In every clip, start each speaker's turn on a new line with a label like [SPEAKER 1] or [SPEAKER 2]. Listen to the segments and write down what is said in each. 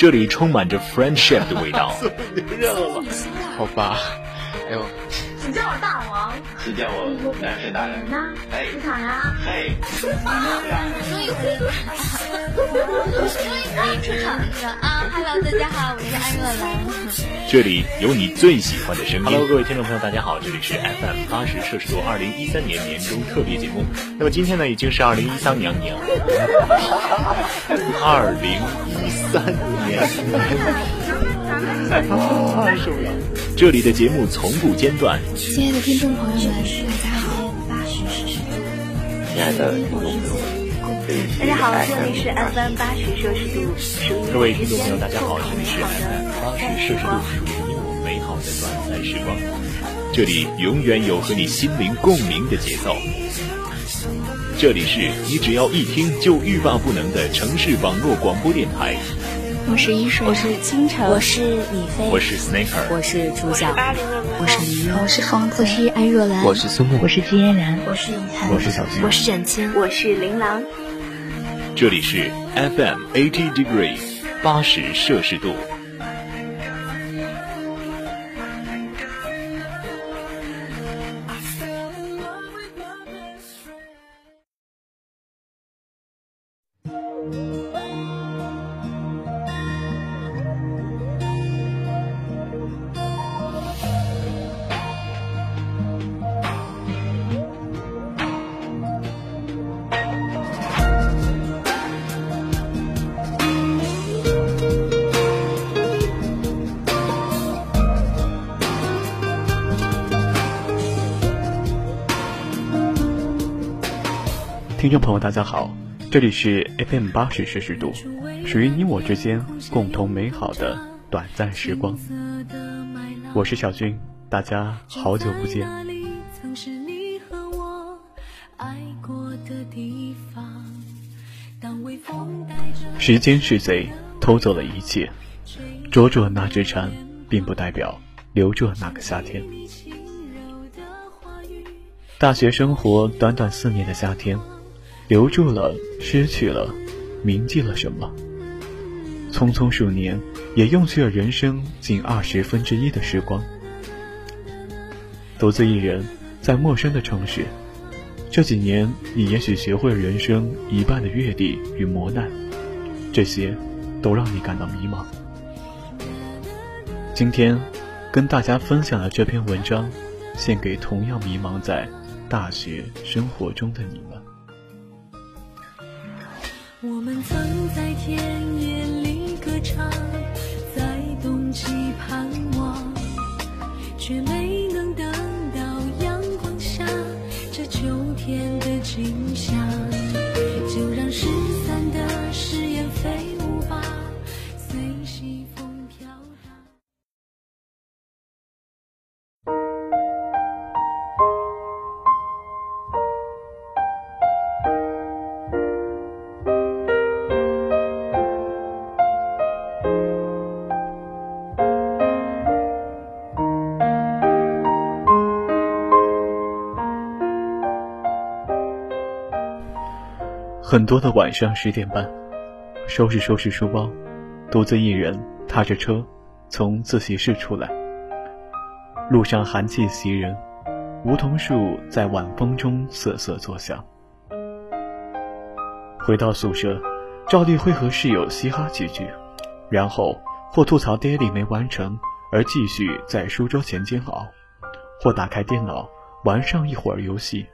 [SPEAKER 1] 这里充满着 friendship 的味道。
[SPEAKER 2] 热了吗？好吧。哎呦。
[SPEAKER 3] 你叫我大王。
[SPEAKER 4] 请叫我男神大人。
[SPEAKER 3] 那
[SPEAKER 4] 嘿。
[SPEAKER 3] 出场呀。
[SPEAKER 4] 嘿。
[SPEAKER 3] 可以出场了啊！Hello，大家好，我是安若兰。
[SPEAKER 1] 这里有你最喜欢的声音。
[SPEAKER 5] Hello，各位听众朋友，大家好，这里是 FM 八十摄氏度二零一三年年终特别节目。那么今天呢，已经是二零一三年年，
[SPEAKER 1] 二零一三年。太重要。这里的节目从不间断。
[SPEAKER 6] 亲爱的听众朋友们，大家好。
[SPEAKER 4] 亲爱的听众朋友们，
[SPEAKER 3] 大家好，这里是 FM 八十摄氏度。
[SPEAKER 5] 各位听众朋友，大家好，这里是 FM 八十摄氏度，属于你我美好的短暂时光。
[SPEAKER 1] 这里永远有和你心灵共鸣的节奏。这里是你只要一听就欲罢不能的城市网络广播电台。
[SPEAKER 6] 我是一水，
[SPEAKER 7] 我是清晨，
[SPEAKER 8] 我是李飞，
[SPEAKER 1] 我是 Snaker，
[SPEAKER 8] 我是朱晓，
[SPEAKER 7] 我是黎
[SPEAKER 6] 我是疯子，
[SPEAKER 7] 我是安若兰，
[SPEAKER 2] 我是苏木，
[SPEAKER 9] 我是金嫣然，
[SPEAKER 10] 我是尹涵，
[SPEAKER 2] 我是小金，
[SPEAKER 7] 我是沈清，
[SPEAKER 3] 我是琳琅。
[SPEAKER 1] 这里是 FM eighty degree，八十摄氏度。
[SPEAKER 11] 听众朋友，大家好，这里是 FM 八十摄氏度，属于你我之间共同美好的短暂时光。我是小军，大家好久不见。时间是贼，偷走了一切，捉住那只蝉，并不代表留住那个夏天。大学生活短短四年的夏天。留住了，失去了，铭记了什么？匆匆数年，也用去了人生近二十分之一的时光。独自一人，在陌生的城市，这几年，你也许学会了人生一半的阅历与磨难，这些，都让你感到迷茫。今天，跟大家分享的这篇文章，献给同样迷茫在大学生活中的你。
[SPEAKER 12] 我们曾在田野里歌唱，在冬季盼望，却没能等到阳光下这秋天的景象。
[SPEAKER 11] 很多的晚上十点半，收拾收拾书包，独自一人踏着车从自习室出来。路上寒气袭人，梧桐树在晚风中瑟瑟作响。回到宿舍，照例会和室友嘻哈几句，然后或吐槽爹地没完成而继续在书桌前煎熬，或打开电脑玩上一会儿游戏。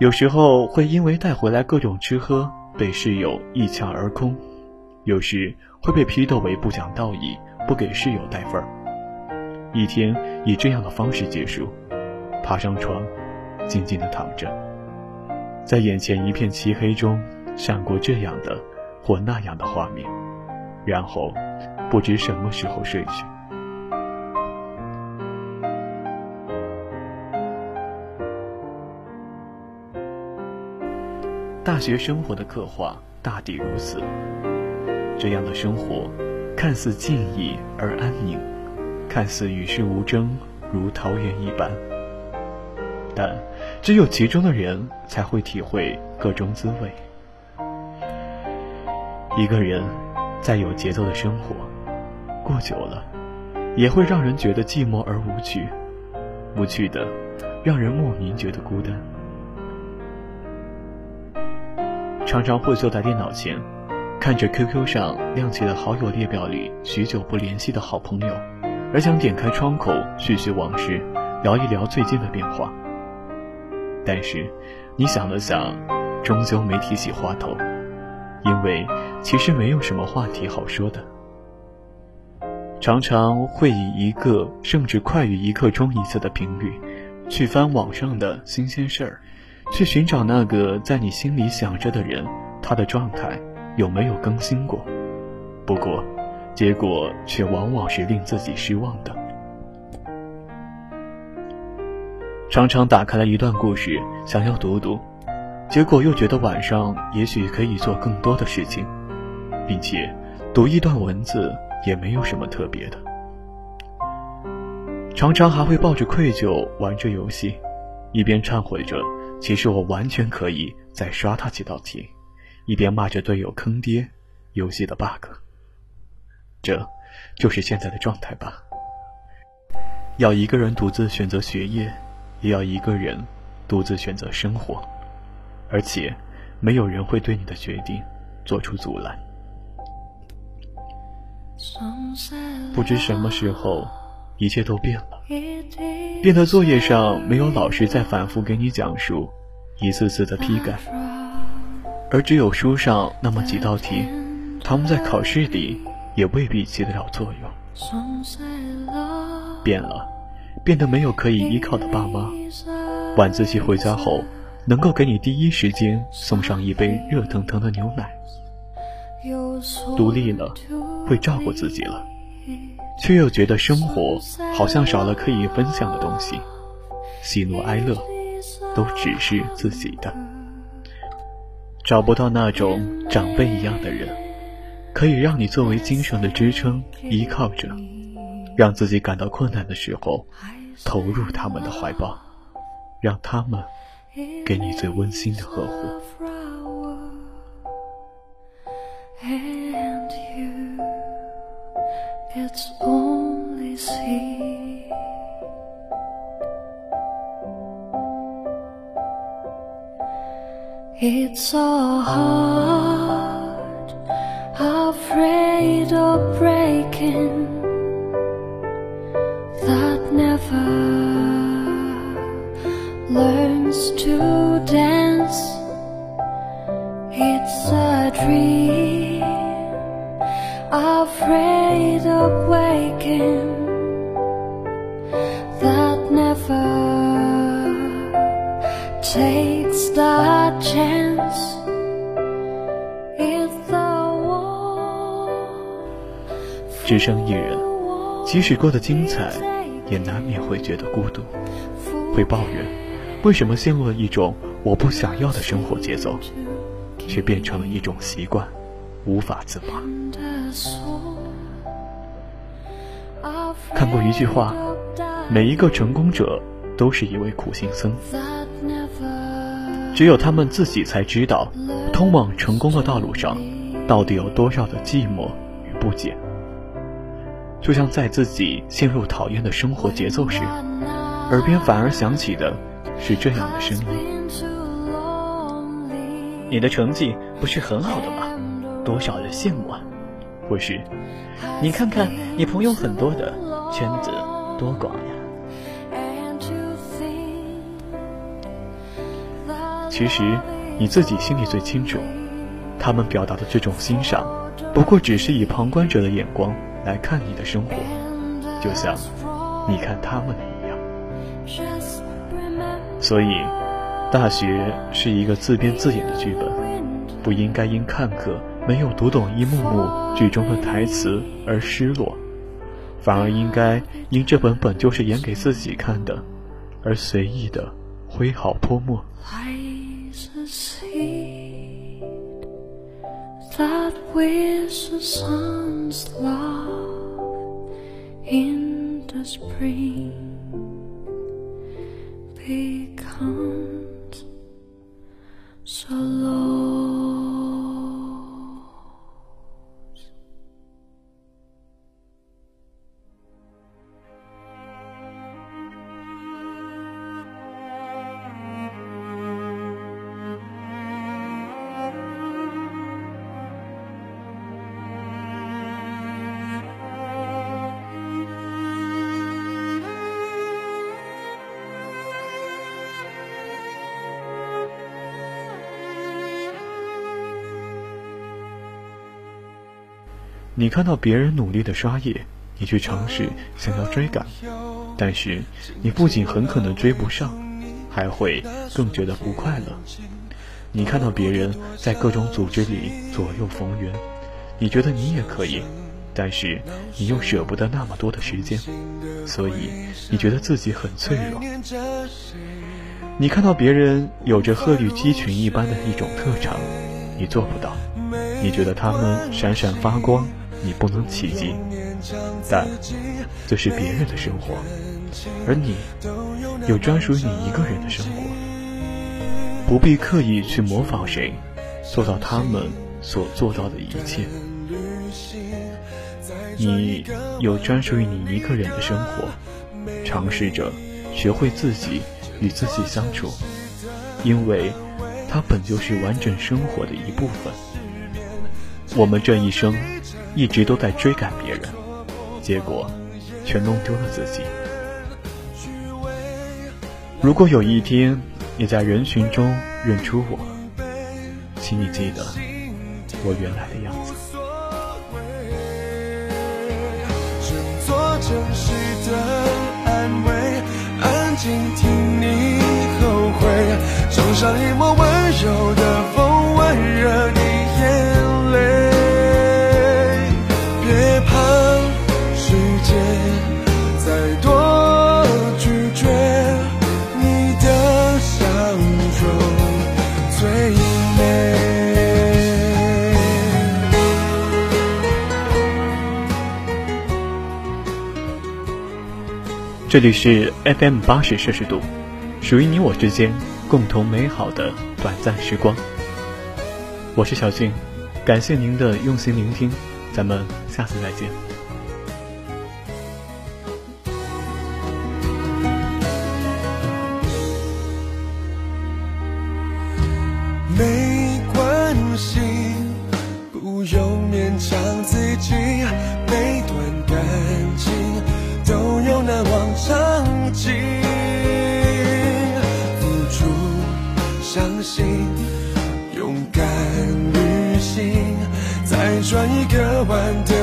[SPEAKER 11] 有时候会因为带回来各种吃喝被室友一抢而空，有时会被批斗为不讲道义、不给室友带份儿。一天以这样的方式结束，爬上床，静静的躺着，在眼前一片漆黑中闪过这样的或那样的画面，然后不知什么时候睡去。大学生活的刻画大抵如此。这样的生活，看似静谧而安宁，看似与世无争，如桃源一般。但只有其中的人才会体会各种滋味。一个人，在有节奏的生活，过久了，也会让人觉得寂寞而无趣，无趣的，让人莫名觉得孤单。常常会坐在电脑前，看着 QQ 上亮起的好友列表里许久不联系的好朋友，而想点开窗口叙叙往事，聊一聊最近的变化。但是，你想了想，终究没提起话头，因为其实没有什么话题好说的。常常会以一个甚至快于一刻钟一次的频率，去翻网上的新鲜事儿。去寻找那个在你心里想着的人，他的状态有没有更新过？不过，结果却往往是令自己失望的。常常打开了一段故事，想要读读，结果又觉得晚上也许可以做更多的事情，并且读一段文字也没有什么特别的。常常还会抱着愧疚玩着游戏，一边忏悔着。其实我完全可以再刷他几道题，一边骂着队友坑爹，游戏的 bug。这，就是现在的状态吧。要一个人独自选择学业，也要一个人独自选择生活，而且，没有人会对你的决定做出阻拦。不知什么时候，一切都变了。变得作业上没有老师在反复给你讲述，一次次的批改，而只有书上那么几道题，他们在考试里也未必起得了作用。变了，变得没有可以依靠的爸妈，晚自习回家后能够给你第一时间送上一杯热腾腾的牛奶，独立了，会照顾自己了。却又觉得生活好像少了可以分享的东西，喜怒哀乐都只是自己的，找不到那种长辈一样的人，可以让你作为精神的支撑依靠着，让自己感到困难的时候投入他们的怀抱，让他们给你最温馨的呵护。It's only sea. It's so hard, afraid of breaking, It's the chance. If the war 只剩一人，即使过得精彩，也难免会觉得孤独，会抱怨为什么陷入了一种我不想要的生活节奏，却变成了一种习惯，无法自拔。看过一句话，每一个成功者都是一位苦行僧，只有他们自己才知道，通往成功的道路上，到底有多少的寂寞与不解。就像在自己陷入讨厌的生活节奏时，耳边反而响起的是这样的声音：“你的成绩不是很好的吗？多少人羡慕啊！或是，你看看你朋友很多的。”圈子多广呀！其实你自己心里最清楚，他们表达的这种欣赏，不过只是以旁观者的眼光来看你的生活，就像你看他们的一样。所以，大学是一个自编自演的剧本，不应该因看客没有读懂一幕幕剧中的台词而失落。反而应该因这本本就是演给自己看的，而随意的挥毫泼墨。
[SPEAKER 12] that with the sun's love in the spring becomes so low.
[SPEAKER 11] 你看到别人努力的刷野，你去尝试想要追赶，但是你不仅很可能追不上，还会更觉得不快乐。你看到别人在各种组织里左右逢源，你觉得你也可以，但是你又舍不得那么多的时间，所以你觉得自己很脆弱。你看到别人有着鹤立鸡群一般的一种特长，你做不到，你觉得他们闪闪发光，你不能企及，但这是别人的生活，而你有专属于你一个人的生活。不必刻意去模仿谁，做到他们所做到的一切。你有专属于你一个人的生活，尝试着学会自己与自己相处，因为它本就是完整生活的一部分。我们这一生一直都在追赶别人，结果却弄丢了自己。如果有一天，你在人群中认出我，请你记得我原来的样子。
[SPEAKER 8] 整座城市的安慰，安静听你后悔，冲上一抹温柔的风，
[SPEAKER 11] 这里是 FM 八十摄氏度，属于你我之间共同美好的短暂时光。我是小俊，感谢您的用心聆听，咱们下次再见。
[SPEAKER 8] 心，勇敢旅行，再转一个弯的